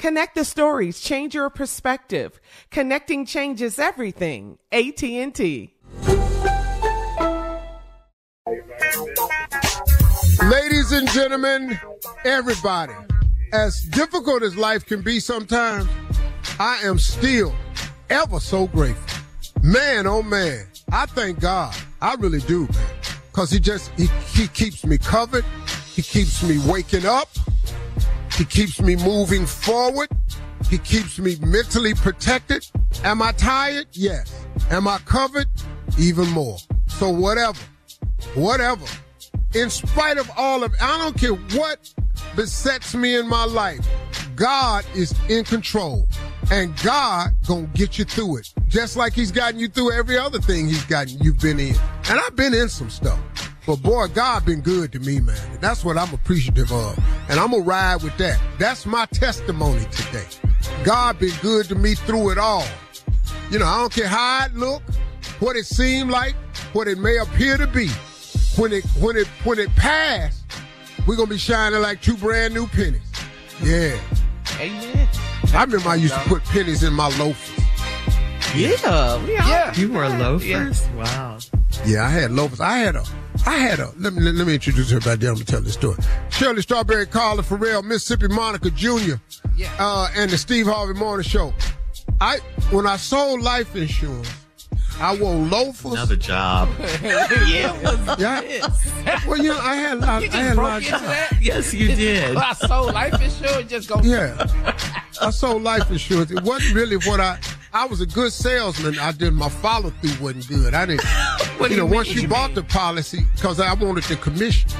Connect the stories, change your perspective. Connecting changes everything. AT&T. Ladies and gentlemen, everybody, as difficult as life can be sometimes, I am still ever so grateful. Man, oh man, I thank God. I really do, man. Cause he just, he, he keeps me covered. He keeps me waking up. He keeps me moving forward. He keeps me mentally protected. Am I tired? Yes. Am I covered? Even more. So whatever, whatever, in spite of all of, it, I don't care what besets me in my life, God is in control and God gonna get you through it. Just like he's gotten you through every other thing he's gotten, you've been in. And I've been in some stuff. But boy, God been good to me, man. And that's what I'm appreciative of. And I'm gonna ride with that. That's my testimony today. God been good to me through it all. You know, I don't care how it look, what it seemed like, what it may appear to be. When it when it when it passed, we're gonna be shining like two brand new pennies. Yeah. Amen. I remember I used to put pennies in my loafers. Yeah, we are. Yeah. You were loafers? Yeah. Wow. Yeah, I had loafers. I had a, I had a. Let me let me introduce everybody. Then I'm gonna tell this story. Shirley Strawberry, Carla Ferrell, Mississippi Monica Jr. Yeah. Uh, and the Steve Harvey Morning Show. I when I sold life insurance, I wore loafers. Another job. yeah. Yeah. Well, you know, I had a lot. You I had a broke into that. Yes, you did. I sold life insurance. Just go. Yeah. I sold life insurance. It wasn't really what I. I was a good salesman. I did my follow through wasn't good. I didn't. What do you know, you once mean? you bought the policy, because I wanted the commission.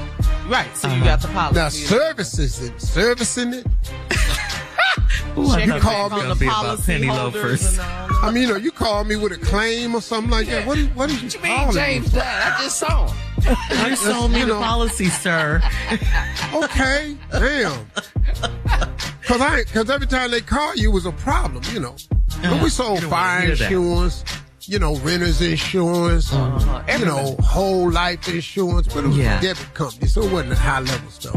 Right. So you uh-huh. got the policy. Now services it, servicing it. Ooh, I Check thought it it called was me gonna be about penny loafers. I mean, you know, you call me with a claim or something like that. What is, what is you, What you mean, calling James me? died? I just saw him. You sold me You the policy, sir. Okay, damn. Cause I, cause every time they call you was a problem, you know. But we sold You don't fire hear that. Insurance, you know, renters insurance, Uh-huh. you know, whole life insurance, but it was Yeah. a debit company, so it wasn't high level stuff.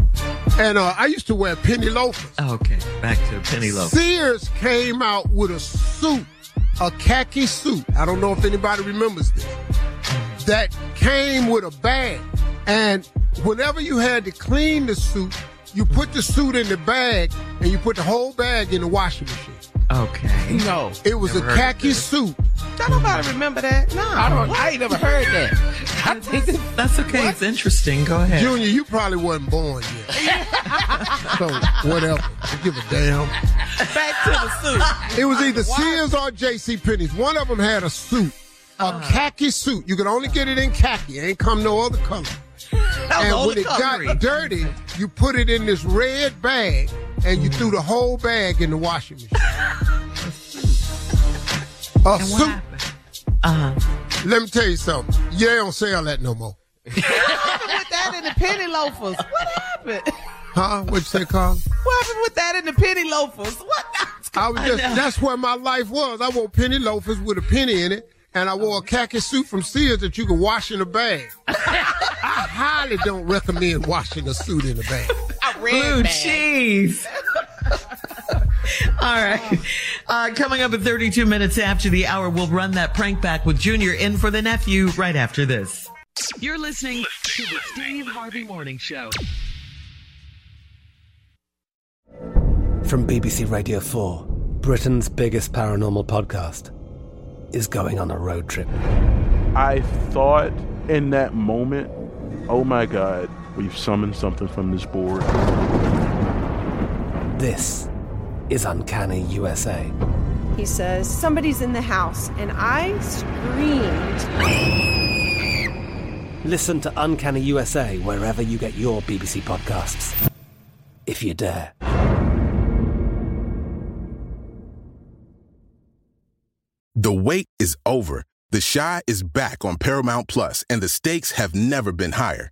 And uh, I used to wear penny loafers. Okay, back to penny loafers. Sears came out with a suit, a khaki suit. I don't know if anybody remembers this. That came with a bag. And whenever you had to clean the suit, you put the suit in the bag and you put the whole bag in the washing machine. Okay. No. It was Never a khaki suit. Don't nobody remember that? No. I don't. I ain't never heard that. I think that- That's okay. It's interesting. Go ahead. Junior, you probably wasn't born yet. so whatever. I give a damn. back to the suit. It was either Sears or J.C. Penney's. One of them had a suit, a Uh-huh. khaki suit. You could only get it in khaki. It ain't come no other color. and when it got dirty, you put it in this red bag and you threw the whole bag in the washing machine. A And suit. happened? Uh-huh. Let me tell you something. You don't sell that no more. What happened with that in the penny loafers? What happened? Huh? What you say, Carl? What happened with that in the penny loafers? What? I was just, that's where my life was. I wore penny loafers with a penny in it, and I wore a khaki suit from Sears that you could wash in a bag. I highly don't recommend washing a suit in a bag. A red Blue bag. cheese. All right. Uh, coming up at 32 minutes after the hour, we'll run that prank back with Junior in for the nephew right after this. You're listening to the Steve Harvey Morning Show. From BBC Radio 4, Britain's biggest paranormal podcast is going on a road trip. I thought in that moment, oh my God, we've summoned something from this board. This is Uncanny USA. He says, Somebody's in the house. And I screamed. Listen to Uncanny USA wherever you get your BBC podcasts, if you dare. The wait is over. The Chi is back on Paramount Plus, and the stakes have never been higher.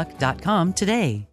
healthlock.com today.